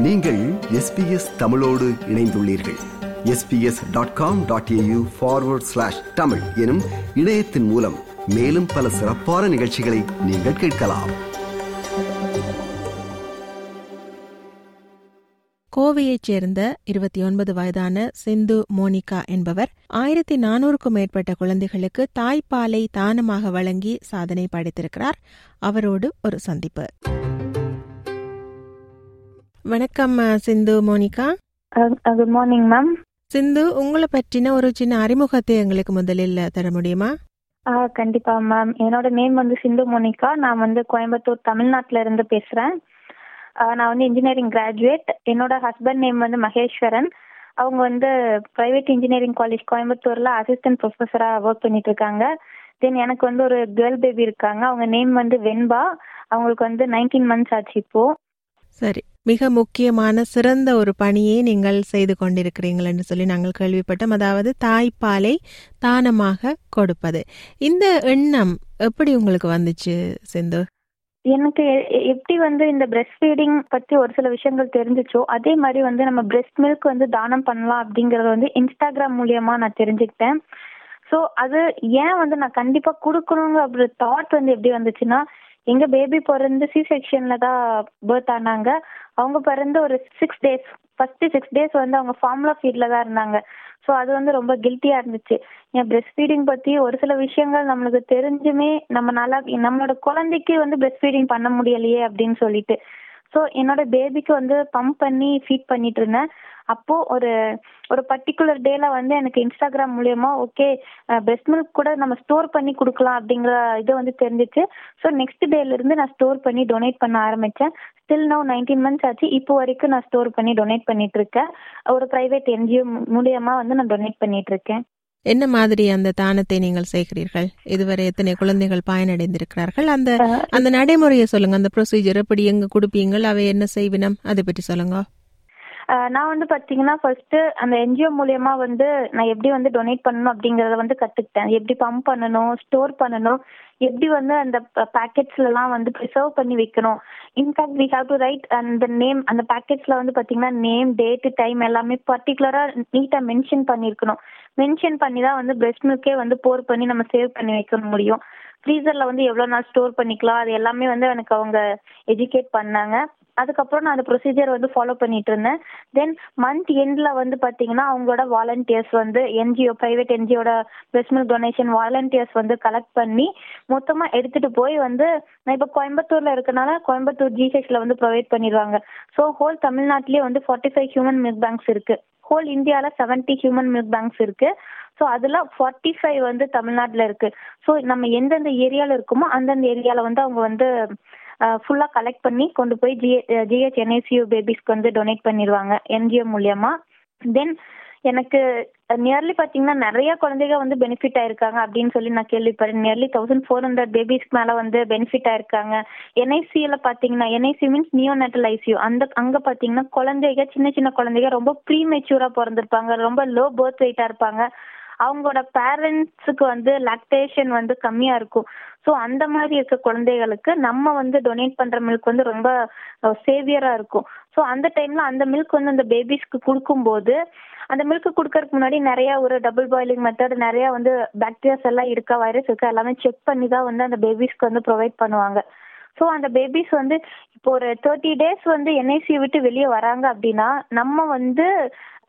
நீங்கள் எஸ்பிஎஸ் தமிழோடு இணைந்துள்ளீர்கள். SBS dot com dot AU forward slash Tamil எனும் இணையத்தின் மூலம் மேலும் பல சிறப்பான நிகழ்ச்சிகளை நீங்கள் கேட்கலாம். கோவையைச் சேர்ந்த இருபத்தி ஒன்பது வயதான சிந்து மோனிகா என்பவர் ஆயிரத்தி நானூறுக்கும் மேற்பட்ட குழந்தைகளுக்கு தாய்ப்பாலை தானமாக வழங்கி சாதனை படைத்திருக்கிறார். அவரோடு ஒரு சந்திப்பு. வணக்கம் Sindhu Monika. Good morning ma'am Sindhu உங்களை பற்றின ஒரு சின்ன அறிமுகத்தை எங்களுக்கு முதலில் தர முடியுமா? கண்டிப்பா மேம் என்னோட நேம் வந்து சிந்து மோனிகா. நான் வந்து கோயம்புத்தூர் தமிழ்நாட்டுல இருந்து பேசுறேன். நான் வந்து இன்ஜினியரிங் கிராஜுவேட் என்னோட ஹஸ்பண்ட் நேம் வந்து மகேஸ்வரன். அவங்க வந்து பிரைவேட் இன்ஜினியரிங் காலேஜ் கோயம்புத்தூர்ல அசிஸ்டன்ட் ப்ரொஃபஸரா ஒர்க் பண்ணிட்டு இருக்காங்க. தென் எனக்கு வந்து ஒரு கேர்ள் பேபி இருக்காங்க. அவங்க நேம் வந்து வெண்பா. அவங்களுக்கு வந்து நைன்டீன் மந்த்ஸ் ஆச்சு இப்போ. சரி. மிக முக்கியமான சிறந்த ஒரு பணியை நீங்கள் செய்து கொண்டிருக்கிறீர்கள் என்று சொல்லி நாங்கள் கேள்விப்பட்டோம். அதாவது தாய்ப்பாலை தானமாக கொடுப்பது. இந்த எண்ணம் எப்படி உங்களுக்கு வந்துச்சு சிந்து? எனக்கு எப்படி வந்து இந்த பிரெஸ்ட் ஃபீடிங் பத்தி ஒரு சில விஷயங்கள் தெரிஞ்சுச்சோ அதே மாதிரி வந்து நம்ம பிரெஸ்ட் மில்க் வந்து தானம் பண்ணலாம் அப்படிங்கறத வந்து இன்ஸ்டாகிராம் மூலியமா நான் தெரிஞ்சுக்கிட்டேன். ஸோ அது ஏன் வந்து நான் கண்டிப்பா கொடுக்கணுங்க அப்படி தாட் வந்து எப்படி வந்துச்சுன்னா எங்க பேபி பிறந்து சி செக்ஷன்ல தான் பேர்த் ஆனாங்க. அவங்க பிறந்து ஒரு six days first six days வந்து அவங்க ஃபார்முலா ஃபீட்ல தான் இருந்தாங்க. ஸோ அது வந்து ரொம்ப கில்ட்டியா இருந்துச்சு. என் பிரெஸ்ட் ஃபீடிங் பத்தி ஒரு சில விஷயங்கள் நம்மளுக்கு தெரிஞ்சுமே நம்ம நல்லா நம்மளோட குழந்தைக்கு வந்து பிரெஸ்ட் ஃபீடிங் பண்ண முடியலையே அப்படின்னு சொல்லிட்டு. ஸோ என்னோட பேபிக்கு வந்து பம்ப் பண்ணி ஃபீட் பண்ணிட்டு இருந்தேன் அப்போ ஒரு ஒரு பர்டிகுலர் டேல வந்து எனக்கு இன்ஸ்டாகிராம் மூலியமா ஓகே பிரெஸ்ட் மில்க் கூட நம்ம ஸ்டோர் பண்ணி கொடுக்கலாம் அப்படிங்கிற இது வந்து தெரிஞ்சிச்சு. ஸோ நெக்ஸ்ட் டேல இருந்து நான் ஸ்டோர் பண்ணி டொனேட் பண்ண ஆரம்பிச்சேன். ஸ்டில் நோ நைன்டீன் மந்த்ஸ் ஆச்சு. இப்போ வரைக்கும் நான் ஸ்டோர் பண்ணி டொனேட் பண்ணிட்டு இருக்கேன் ஒரு பிரைவேட் என்ஜிஓ மூலியமா வந்து நான் டொனேட் பண்ணிட்டு இருக்கேன் என்ன மாதிரி அந்த தானத்தை நீங்கள் செய்கிறீர்கள்? இதுவரை எத்தனை குழந்தைகள் பயனடைந்திருக்கிறார்கள்? அந்த அந்த நடைமுறையை சொல்லுங்க. அந்த ப்ரொசீஜர் எப்படி எங்க கொடுப்பீங்கள்? அவை என்ன செய்வினம்? அதை பற்றி சொல்லுங்க. நான் வந்து பாத்தீங்கன்னா ஃபர்ஸ்ட் அந்த என்ஜிஓ மூலியமா வந்து நான் எப்படி வந்து டொனேட் பண்ணணும் அப்படிங்கறத வந்து கத்துக்கிட்டேன். எப்படி பம்ப் பண்ணணும் ஸ்டோர் பண்ணணும் எப்படி வந்து அந்த பேக்கெட்ஸ்ல எல்லாம் வந்து ப்ரிசர்வ் பண்ணி வைக்கணும். In fact we have to write அந்த நேம் அந்த பேக்கெட்ஸ்ல வந்து பாத்தீங்கன்னா நேம் டேட் டைம் எல்லாமே பர்டிகுலரா நீட்டா மென்ஷன் பண்ணிருக்கணும். மென்ஷன் பண்ணி தான் வந்து பிரெஸ்ட் மில்கே வந்து போர் பண்ணி நம்ம சேவ் பண்ணி வைக்க முடியும். ஃப்ரீசர்ல வந்து எவ்வளவு நாள் ஸ்டோர் பண்ணிக்கலாம் அது எல்லாமே வந்து எனக்கு அவங்க எஜுகேட் பண்ணாங்க. அதுக்கப்புறம் நான் அந்த ப்ரொசீஜர் வந்து ஃபாலோ பண்ணிட்டு இருந்தேன் தென் மந்த் எண்ட்ல வந்து பாத்தீங்கன்னா அவங்களோட வாலண்டியர்ஸ் வந்து என்ஜிஓ பிரைவேட் என்ஜிஓட பிரெஸ்ட் மில்க் டொனேஷன் வாலண்டியர்ஸ் வந்து கலெக்ட் பண்ணி மொத்தமா எடுத்துட்டு போய் வந்து நான் இப்போ கோயம்புத்தூர்ல இருக்கனால கோயம்புத்தூர் ஜிஹெச்ல வந்து ப்ரொவைட் பண்ணிடுவாங்க. ஸோ ஹோல் தமிழ்நாட்டிலேயே வந்து forty five human milk banks இருக்கு. ஹோல் இந்தியால செவன்ட்டி ஹியூமன் மில்க் பேங்க்ஸ் இருக்கு. ஸோ அதுல ஃபார்ட்டி ஃபைவ் வந்து தமிழ்நாட்டில் இருக்கு. ஸோ நம்ம எந்தெந்த ஏரியால இருக்கோமோ அந்தந்த ஏரியால வந்து அவங்க வந்து ஃபுல்லா கலெக்ட் பண்ணி கொண்டு போய் ஜி ஜிஹெச் என்ஐசியூ பேபிஸ்க்கு வந்து டொனேட் பண்ணிடுவாங்க என்ஜிஓ மூலியமா. தென் எனக்கு நியர்லி பாத்தீங்கன்னா நிறைய குழந்தைங்க வந்து பெனிஃபிட் ஆயிருக்காங்க அப்படின்னு சொல்லி நான் கேள்விப்பட்டேன். நியர்லி தௌசண்ட் ஃபோர் ஹண்ட்ரட் பேபிஸ்க்கு மேல வந்து பெனிஃபிட் ஆயிருக்காங்க. என்ஐசியில பாத்தீங்கன்னா என்ஐசி மீன்ஸ் நியோநேட்டல் ஐசியூ அந்த அங்க பாத்தீங்கன்னா குழந்தைங்க சின்ன சின்ன குழந்தைங்க ரொம்ப ப்ரீ மெச்சூரா பிறந்திருப்பாங்க. ரொம்ப லோ பர்த் வெயிட்டா இருப்பாங்க. அவங்களோட பேரண்ட்ஸுக்கு வந்து லாக்டேஷன் வந்து கம்மியா இருக்கும். ஸோ அந்த மாதிரி இருக்க குழந்தைகளுக்கு நம்ம வந்து டொனேட் பண்ற மில்க் வந்து ரொம்ப சேவியரா இருக்கும். ஸோ அந்த டைம்ல அந்த மில்க் வந்து அந்த பேபிஸ்க்கு கொடுக்கும்போது அந்த மில்க் கொடுக்கறதுக்கு முன்னாடி நிறைய ஒரு டபுள் பாயிலிங் மெத்தட் நிறைய வந்து பாக்டீரியாஸ் எல்லாம் இருக்கா வைரஸ் இருக்கா எல்லாமே செக் பண்ணி தான் வந்து அந்த பேபிஸ்க்கு வந்து ப்ரொவைட் பண்ணுவாங்க. ஸோ அந்த பேபிஸ் வந்து இப்போ ஒரு தேர்ட்டி டேஸ் வந்து என்ஐசி விட்டு வெளியே வராங்க அப்படின்னா நம்ம வந்து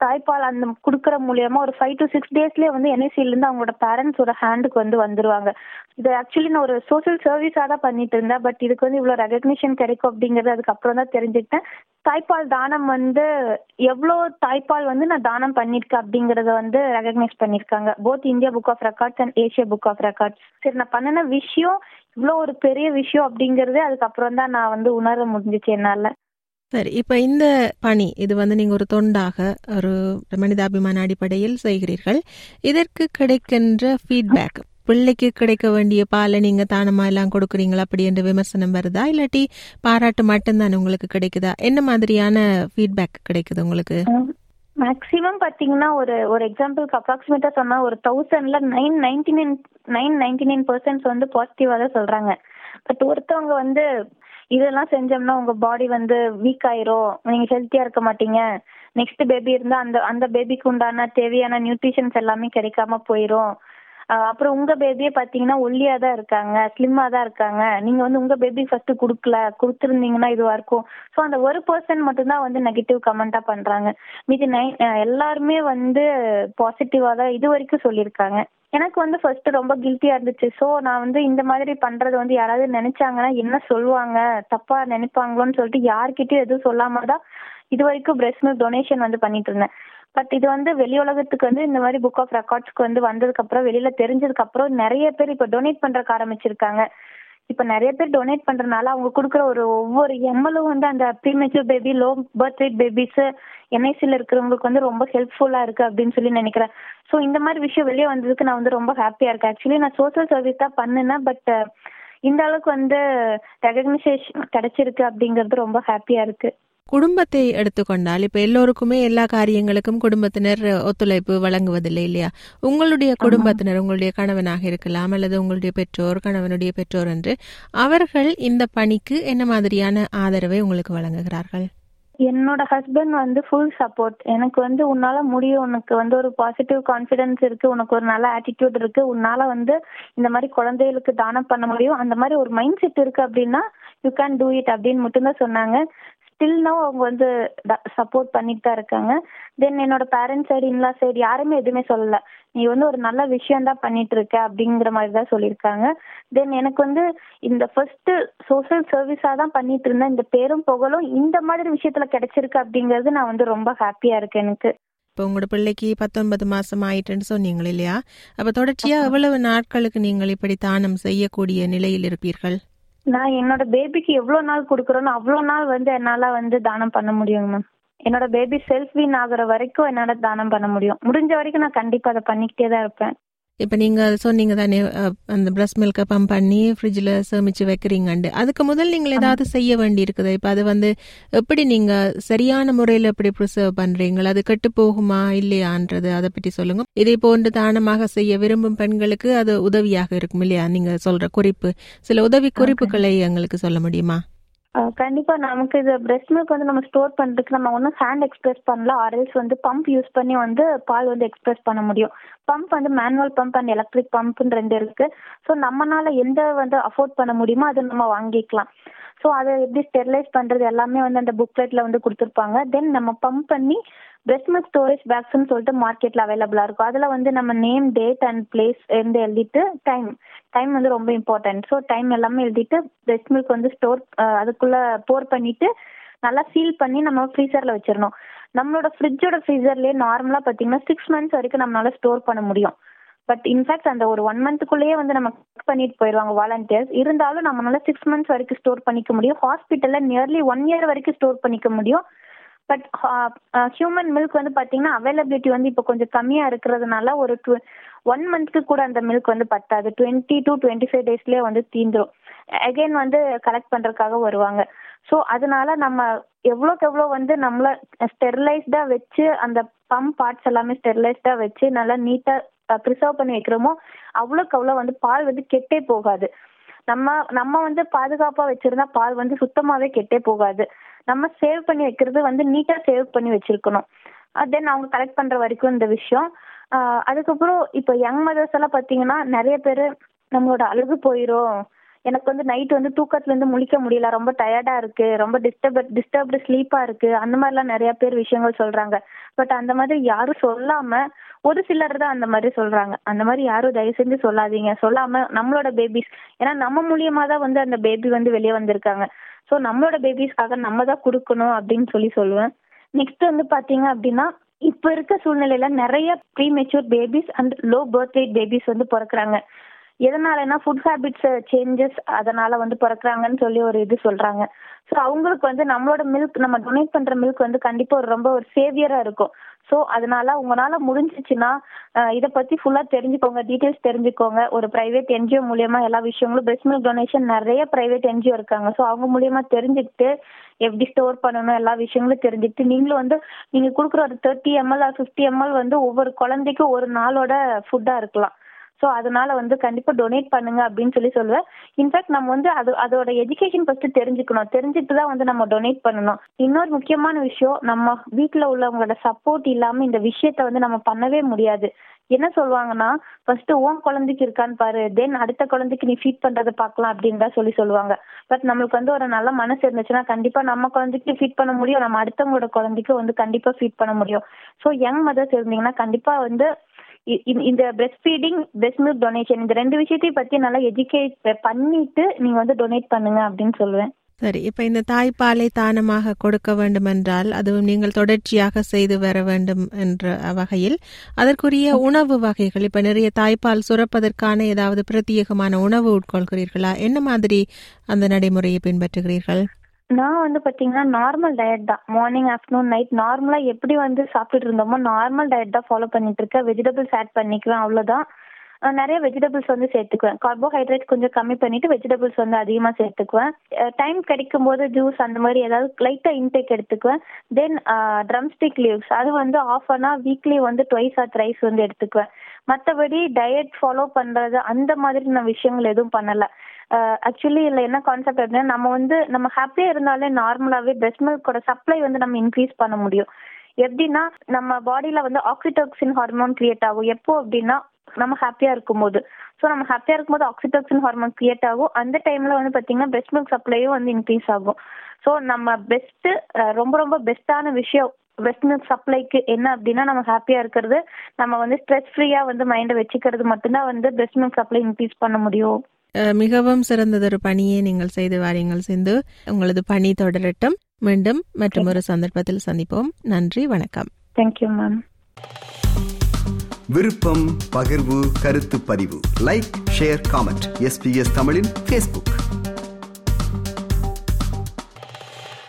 தாய்ப்பால் அந்த குடுக்கற மூலியமா ஒரு ஃபைவ் டு சிக்ஸ் டேஸ்லயே வந்து என்ஐசில இருந்து அவங்களோட பேரண்ட்ஸோட ஹேண்டுக்கு வந்து வந்துருவாங்க. இது ஆக்சுவலி நான் ஒரு சோஷியல் சர்வீஸா தான் பண்ணிட்டு இருந்தேன். பட் இதுக்கு வந்து இவ்வளவு ரெகக்னிஷன் கிடைக்கும் அப்படிங்கறது அதுக்கப்புறம் தான் தெரிஞ்சுக்கிட்டேன். தாய்ப்பால் தானம் வந்து எவ்வளோ தாய்ப்பால் வந்து நான் தானம் பண்ணிருக்கேன் அப்படிங்கறத வந்து ரெகக்னைஸ் பண்ணிருக்காங்க both India book of records and Asia book of records சரி நான் பண்ணின விஷயம் இவ்வளோ ஒரு பெரிய விஷயம் அப்படிங்கறது அதுக்கப்புறம் தான் நான் வந்து உணர முடிஞ்சிச்சு என்னால. சரி இப்ப இந்த பணி இது வந்து நீங்க ஒரு தொண்டாக ஒரு மனிதாபிமான அடிப்படையில் செய்கிறீர்கள். இதற்கு கிடைக்கின்ற ஃபீட்பேக் பிள்ளைக்கு கிடைக்க வேண்டிய பாலை நீங்க தானமா எல்லாம் கொடுக்குறீங்களா? அப்படி என்ற விமர்சனம் வருதா? இல்லாட்டி பாராட்டு மட்டும்தான் உங்களுக்கு கிடைக்குதா? என்ன மாதிரியான ஃபீட்பேக் கிடைக்குது உங்களுக்கு? மேக்ஸிமம் பாத்தீங்கன்னா ஒரு ஒரு எக்ஸாம்பிளுக்கு அப்ராக்சிமேட்டா சொன்னா ஒரு தௌசண்ட்ல nine ninety nine nine ninety nine percent வந்து பாசிட்டிவா தான் சொல்றாங்க. பட் ஒருத்தவங்க வந்து இதெல்லாம் செஞ்சோம்னா உங்க பாடி வந்து வீக் ஆயிரும். நீங்க ஹெல்த்தியா இருக்க மாட்டீங்க. நெக்ஸ்ட் பேபி இருந்தா அந்த அந்த பேபிக்கு உண்டான தேவையான நியூட்ரிஷன்ஸ் எல்லாமே கிடைக்காம போயிரும். அப்புறம் உங்க பேபியே பாத்தீங்கன்னா ஒல்லியா தான் இருக்காங்க ஸ்லிம்மா தான் இருக்காங்க. நீங்க வந்து உங்க பேபி ஃபர்ஸ்ட் குடுக்கல கொடுத்துருந்தீங்கன்னா இதுவா இருக்கும். ஸோ அந்த ஒரு பர்சன் மட்டும்தான் வந்து நெகட்டிவ் கமெண்டா பண்றாங்க. மீதி நை எல்லாருமே வந்து பாசிட்டிவா தான் இது வரைக்கும் சொல்லியிருக்காங்க. எனக்கு வந்து ஃபர்ஸ்ட் ரொம்ப கில்ட்டியா இருந்துச்சு. ஸோ நான் வந்து இந்த மாதிரி பண்றது வந்து யாராவது நினைச்சாங்கன்னா என்ன சொல்லுவாங்க? தப்பா நினைப்பாங்களோன்னு சொல்லிட்டு யார்கிட்டயும் எதுவும் சொல்லாம தான் இது வரைக்கும் பிரெஸ்ட் மில்க் டொனேஷன் வந்து பண்ணிட்டு இருந்தேன். பட் இது வந்து வெளி உலகத்துக்கு வந்து இந்த மாதிரி புக் ஆஃப் ரெக்கார்ட்ஸ்க்கு வந்து வந்ததுக்கு அப்புறம் வெளியில தெரிஞ்சதுக்கு அப்புறம் நிறைய பேர் இப்ப டொனேட் பண்றதுக்கு ஆரம்பிச்சிருக்காங்க. இப்ப நிறைய பேர் டொனேட் பண்றதுனால அவங்க கொடுக்குற ஒரு ஒவ்வொரு எம்எலும் வந்து அந்த premature baby low birth weight babies என்ஐசியில் இருக்கிறவங்களுக்கு வந்து ரொம்ப ஹெல்ப்ஃபுல்லா இருக்கு அப்படின்னு சொல்லி நினைக்கிறேன். ஸோ இந்த மாதிரி விஷயம் வெளியே வந்ததுக்கு நான் வந்து ரொம்ப ஹாப்பியா இருக்கேன். ஆக்சுவலி நான் சோசியல் சர்வீஸ் தான் பண்ணினேன். பட் இந்த அளவுக்கு வந்து ரெகக்னைசேஷன் கிடைச்சிருக்கு அப்படிங்கிறது ரொம்ப ஹாப்பியா இருக்கு. குடும்பத்தை எடுத்துக்கொண்டால் இப்ப எல்லோருக்குமே எல்லா காரியங்களுக்கும் குடும்பத்தினர் ஒத்துழைப்பு வழங்குவதில்லை இல்லையா? உங்களுடைய குடும்பத்தினர் உங்களுடைய கணவனாக இருக்கலாம் அல்லது உங்களுடைய பெற்றோர் கணவனுடைய பெற்றோர் என்று அவர்கள் இந்த பணிக்கு என்ன மாதிரியான ஆதரவை உங்களுக்கு வழங்குகிறார்கள்? என்னோட ஹஸ்பண்ட் வந்து ஃபுல் சப்போர்ட் எனக்கு வந்து உன்னால முடியும். உனக்கு வந்து ஒரு பாசிட்டிவ் கான்ஃபிடன்ஸ் இருக்கு. உனக்கு ஒரு நல்ல ஆட்டிடியூட் இருக்கு. உன்னால வந்து இந்த மாதிரி குழந்தைகளுக்கு தானம் பண்ண முடியும். அந்த மாதிரி ஒரு மைண்ட் செட் இருக்கு அப்படின்னா யூ கேன் டூ இட் அப்படின்னு மட்டும்தான் சொன்னாங்க. ஸ்டில் நோ அவங்க வந்து சப்போர்ட் பண்ணிட்டு தான் இருக்காங்க. தென் என்னோட பேரண்ட்ஸ் சைடு இன்லா சைடு யாருமே எதுவுமே சொல்லல. நீ வந்து ஒரு நல்ல விஷயம் தான் பண்ணிட்டு இருக்க அப்படிங்கிற மாதிரி தான் சொல்லியிருக்காங்க. தென் எனக்கு வந்து இந்த ஃபர்ஸ்ட் சோசியல் சர்வீஸா தான் பண்ணிட்டு இருந்தேன். இந்த பேரும் புகழும் இந்த மாதிரி விஷயத்துல கிடைச்சிருக்கு அப்படிங்கிறது நான் வந்து ரொம்ப ஹாப்பியா இருக்கேன் எனக்கு. இப்போ உங்களோட பிள்ளைக்கு பத்தொன்பது மாசம் ஆயிட்டுன்னு சொன்னீங்க இல்லையா? அப்ப தொடர்ச்சியா எவ்வளவு நாட்களுக்கு நீங்கள் இப்படி தானம் செய்யக்கூடிய நிலையில் இருப்பீர்கள்? நான் என்னோட பேபிக்கு எவ்வளவு நாள் கொடுக்குறேனோ அவ்வளவு நாள் வந்து என்னால வந்து தானம் பண்ண முடியுங்க மேம் என்னோட பேபி செல்ஃப் வீன் ஆகுற வரைக்கும் என்னால தானம் பண்ண முடியும். முடிஞ்ச வரைக்கும் நான் கண்டிப்பா அதை பண்ணிக்கிட்டே தான் இருப்பேன். இப்ப நீங்க சொன்னீங்க தானே அந்த பிரஸ்ட் மில்கை பம்ப் பண்ணி ஃப்ரிட்ஜில் சேமிச்சு வைக்கிறீங்கண்டு அதுக்கு முதல் நீங்கள் ஏதாவது செய்ய வேண்டி இருக்குது இப்ப அது வந்து எப்படி நீங்க சரியான முறையில எப்படி ப்ரிசர்வ் பண்றீங்க அது கெட்டு போகுமா? இல்லையான்றது அதை பற்றி சொல்லுங்க. இதே போன்று தானமாக செய்ய விரும்பும் பெண்களுக்கு அது உதவியாக இருக்கும் இல்லையா? நீங்க சொல்ற குறிப்பு. சில உதவி குறிப்புகளை எங்களுக்கு சொல்ல முடியுமா? கண்டிப்பா நமக்கு இது பிரெஸ்ட் மில்க் வந்து நம்ம ஸ்டோர் பண்றதுக்கு நம்ம ஒன்றும் ஹேண்ட் எக்ஸ்பிரஸ் பண்ணல. ஆர்எல்ஸ் வந்து பம்ப் யூஸ் பண்ணி வந்து பால் வந்து எக்ஸ்பிரஸ் பண்ண முடியும். பம்ப் வந்து மேனுவல் பம்ப் அண்ட் எலக்ட்ரிக் பம்ப்னு ரெண்டு இருக்கு. ஸோ நம்மனால எந்த வந்து அஃபோர்ட் பண்ண முடியுமோ அதை நம்ம வாங்கிக்கலாம். ஸோ அதை எப்படி ஸ்டெரிலைஸ் பண்றது எல்லாமே வந்து அந்த புக்லெட்ல வந்து கொடுத்துருப்பாங்க. தென் நம்ம பம்ப் பண்ணி பிரெஸ்ட் மில்க் ஸ்டோரேஜ் பேக்ஸ்னு சொல்லிட்டு மார்க்கெட்ல அவைலபிளா இருக்கும். அதுல வந்து நம்ம நேம் டேட் அண்ட் பிளேஸ் இருந்து எழுதிட்டு டைம் டைம் வந்து ரொம்ப இம்பார்ட்டன்ட் ஸோ டைம் எல்லாமே எழுதிட்டு பிரெஸ்ட் மில்க் வந்து ஸ்டோர் அதுக்குள்ள போர் பண்ணிட்டு நல்லா சீல் பண்ணி நம்ம ஃப்ரீசர்ல வச்சிடணும். நம்மளோட ஃப்ரிட்ஜோட ஃப்ரீசர்லயே நார்மலா பாத்தீங்கன்னா சிக்ஸ் மந்த்ஸ் வரைக்கும் நம்மளால ஸ்டோர் பண்ண முடியும். பட் இன்ஃபேக்ட் அந்த ஒரு ஒன் மந்த்துக்குள்ளேயே வந்து நம்ம கட் பண்ணிட்டு போயிடுவாங்க வாலண்டியர்ஸ் இருந்தாலும் நம்மளால சிக்ஸ் மந்த்ஸ் வரைக்கும் ஸ்டோர் பண்ணிக்க முடியும். ஹாஸ்பிட்டல்ல நியர்லி ஒன் இயர் வரைக்கும் ஸ்டோர் பண்ணிக்க முடியும். பட் ஹியூமன் மில்க் வந்து பாத்தீங்கன்னா அவைலபிலிட்டி வந்து இப்போ கொஞ்சம் கம்மியா இருக்கிறதுனால ஒரு ஒன் மந்த்க்கு கூட அந்த மில்க் வந்து பத்தாது. டுவெண்ட்டி டு டுவெண்ட்டி ஃபைவ் டேஸ்லயே வந்து தீந்துரும். அகைன் வந்து கலெக்ட் பண்றதுக்காக வருவாங்க. ஸோ அதனால நம்ம எவ்வளோக்கு எவ்வளோ வந்து நம்மள ஸ்டெர்லைஸ்டா வச்சு அந்த பம்ப் பார்ட்ஸ் எல்லாமே ஸ்டெர்லைஸ்டா வச்சு நல்லா நீட்டா ப்ரிசர்வ் பண்ணி வைக்கிறோமோ அவ்வளோக்கு அவ்வளோ வந்து பால் வந்து கெட்டே போகாது. நம்ம நம்ம வந்து பாதுகாப்பா வச்சிருந்தா பால் வந்து சுத்தமாவே கெட்டே போகாது. நம்ம சேவ் பண்ணி வைக்கிறது வந்து நீட்டா சேவ் பண்ணி வச்சிருக்கணும். Ah, தென் அவங்க கலெக்ட் பண்ற வரைக்கும் இந்த விஷயம். ஆஹ் அதுக்கப்புறம் இப்போ யங் மதர்ஸ் எல்லாம் பாத்தீங்கன்னா நிறைய பேர் நம்மளோட அழகு போயிரும். எனக்கு வந்து நைட் வந்து தூக்கத்துல இருந்து முழிக்க முடியல. ரொம்ப டயர்டா இருக்கு. ரொம்ப டிஸ்டர்ப் டிஸ்டர்ப்டு ஸ்லீப்பா இருக்கு. அந்த மாதிரிலாம் நிறைய பேர் விஷயங்கள் சொல்றாங்க. பட் அந்த மாதிரி யாரும் சொல்லாம ஒரு சிலர் தான் அந்த மாதிரி சொல்றாங்க. அந்த மாதிரி யாரும் தயவு செஞ்சு சொல்லாதீங்க. சொல்லாம நம்மளோட பேபிஸ் ஏன்னா நம்ம மூலியமா தான் வந்து அந்த பேபி வந்து வெளியே வந்திருக்காங்க. ஸோ நம்மளோட பேபிஸ்க்காக நம்ம தான் கொடுக்கணும் அப்படின்னு சொல்லி சொல்லுவேன். நெக்ஸ்ட் வந்து பாத்தீங்க அப்படின்னா இப்ப இருக்க சூழ்நிலையில நிறைய premature babies and low birth weight babies வந்து பிறக்குறாங்க. எதனாலனா ஃபுட் ஹேபிட்ஸ் சேஞ்சஸ் அதனால வந்து பிறக்குறாங்கன்னு சொல்லி ஒரு இது சொல்றாங்க. ஸோ அவங்களுக்கு வந்து நம்மளோட மில்க் நம்ம டொனேட் பண்ற மில்க் வந்து கண்டிப்பா ஒரு ரொம்ப ஒரு சேவியரா இருக்கும். ஸோ அதனால உங்களால முடிஞ்சிச்சுன்னா இதை பத்தி ஃபுல்லா தெரிஞ்சுக்கோங்க டீட்டெயில்ஸ் தெரிஞ்சுக்கோங்க. ஒரு பிரைவேட் என்ஜிஓ மூலியமா எல்லா விஷயங்களும் பெஸ்ட் மில்க் டொனேஷன் நிறைய பிரைவேட் என்ஜிஓ இருக்காங்க. ஸோ அவங்க மூலியமா தெரிஞ்சுக்கிட்டு எப்படி ஸ்டோர் பண்ணணும் எல்லா விஷயங்களும் தெரிஞ்சுக்கிட்டு நீங்களும் வந்து நீங்க கொடுக்குற ஒரு thirty ML or fifty ML வந்து ஒவ்வொரு குழந்தைக்கும் ஒரு நாளோட ஃபுட்டா இருக்கலாம். ஸோ அதனால வந்து கண்டிப்பா டொனேட் பண்ணுங்க அப்படின்னு சொல்லி சொல்லுவேன். இன்ஃபேக்ட் நம்ம வந்து அது அதோட எஜுகேஷன் ஃபர்ஸ்ட் தெரிஞ்சுக்கணும். தெரிஞ்சுட்டு தான் வந்து நம்ம டொனேட் பண்ணணும். இன்னொரு முக்கியமான விஷயம் நம்ம வீட்டில் உள்ளவங்களோட சப்போர்ட் இல்லாம இந்த விஷயத்த வந்து நம்ம பண்ணவே முடியாது. என்ன சொல்லுவாங்கன்னா ஃபர்ஸ்ட் உன் குழந்தைக்கு இருக்கான்னு பாரு தென் அடுத்த குழந்தைக்கு நீ ஃபீட் பண்றதை பார்க்கலாம் அப்படின்னு தான் சொல்லி சொல்லுவாங்க. பட் நம்மளுக்கு வந்து ஒரு நல்ல மனசு இருந்துச்சுன்னா கண்டிப்பா நம்ம குழந்தைக்கு ஃபீட் பண்ண முடியும். நம்ம அடுத்தவங்களோட குழந்தைக்கு வந்து கண்டிப்பா ஃபீட் பண்ண முடியும். ஸோ யங் மதர்ஸ் இருந்தீங்கன்னா கண்டிப்பா வந்து இந்த breast feeding breast milk donation இந்த ரெண்டு விஷயத்தையும் பத்தி நல்லா எஜுகேட் பண்ணிட்டு நீங்க வந்து டொனேட் பண்ணுங்க அப்படின்னு சொல்லுவேன். சரி இப்ப இந்த தாய்ப்பாலை தானமாக கொடுக்க வேண்டும் என்றால் அதுவும் நீங்கள் தொடர்ச்சியாக செய்து வர வேண்டும் என்ற வகையில் அதற்குரிய உணவு வகைகள் இப்ப நிறைய தாய்ப்பால் சுரப்பதற்கான ஏதாவது பிரத்யேகமான உணவு உட்கொள்கிறீர்களா? என்ன மாதிரி அந்த நடைமுறையை பின்பற்றுகிறீர்கள்? நான் வந்து பாத்தீங்கன்னா நார்மல் டயட் தான். மார்னிங் ஆஃப்டர்நூன் நைட் நார்மலா எப்படி வந்து சாப்பிட்டுட்டு இருந்தோமோ நார்மல் டயட் தான் ஃபாலோ பண்ணிட்டு இருக்கேன். வெஜிடபிள்ஸ் ஆட் பண்ணிக்குவேன் அவ்வளவுதான். நிறைய வெஜிடபிள்ஸ் வந்து சேர்த்துக்குவேன். கார்போஹைட்ரேட் கொஞ்சம் கம்மி பண்ணிட்டு வெஜிடபிள்ஸ் வந்து அதிகமா சேர்த்துக்குவேன். டைம் கிடைக்கும் போது ஜூஸ் அந்த மாதிரி ஏதாவது லைட்டா இன்டேக் எடுத்துக்குவேன். தென் ட்ரம் ஸ்டிக் லீவ்ஸ் அது வந்து ஆஃப் ஆனால் வீக்லி வந்து ட்வைஸ் ஆர் த்ரைஸ் வந்து எடுத்துக்குவேன். மற்றபடி டயட் ஃபாலோ பண்றது அந்த மாதிரி நான் விஷயங்கள் எதுவும் பண்ணல. ஆக்சுவலி இதுல என்ன கான்செப்ட் அப்படின்னா நம்ம வந்து நம்ம ஹாப்பியா இருந்தாலே நார்மலாவே பிரெஸ்ட் மில்கோட சப்ளை வந்து நம்ம இன்க்ரீஸ் பண்ண முடியும். எப்படின்னா நம்ம பாடியில வந்து ஆக்சிடோக்சின் ஹார்மோன் கிரியேட் ஆகும். எப்போ அப்படின்னா நம்ம ஹாப்பியா இருக்கும்போது. ஸோ நம்ம ஹாப்பியா இருக்கும்போது ஆக்சிடோக்சின் ஹார்மோன் கிரியேட் ஆகும். அந்த டைம்ல வந்து பாத்தீங்கன்னா பிரெஸ்ட் மில்க் சப்ளையும் வந்து இன்க்ரீஸ் ஆகும். ஸோ நம்ம பெஸ்ட் ரொம்ப ரொம்ப பெஸ்டான விஷயம் பெஸ்ட் மில்க் சப்ளைக்கு என்ன அப்படின்னா நம்ம ஹாப்பியா இருக்கிறது. நம்ம வந்து ஸ்ட்ரெஸ் ஃப்ரீயா வந்து மைண்டை வச்சுக்கிறது மட்டும்தான் வந்து பிரெஸ்ட் மில்க் சப்ளை இன்க்ரீஸ் பண்ண முடியும். மிகவும் சிறந்ததொரு பணியை நீங்கள் செய்து வாரீங்கள் சிந்து. உங்களது பணி தொடரட்டும். மீண்டும் மற்றும் ஒரு சந்தர்ப்பத்தில் சந்திப்போம். நன்றி வணக்கம். தேங்க்யூ மேம் விருப்பம் பகிர்வு கருத்து பதிவு. லைக் ஷேர் காமெண்ட் எஸ்பிஎஸ் தமிழின் ஃபேஸ்புக்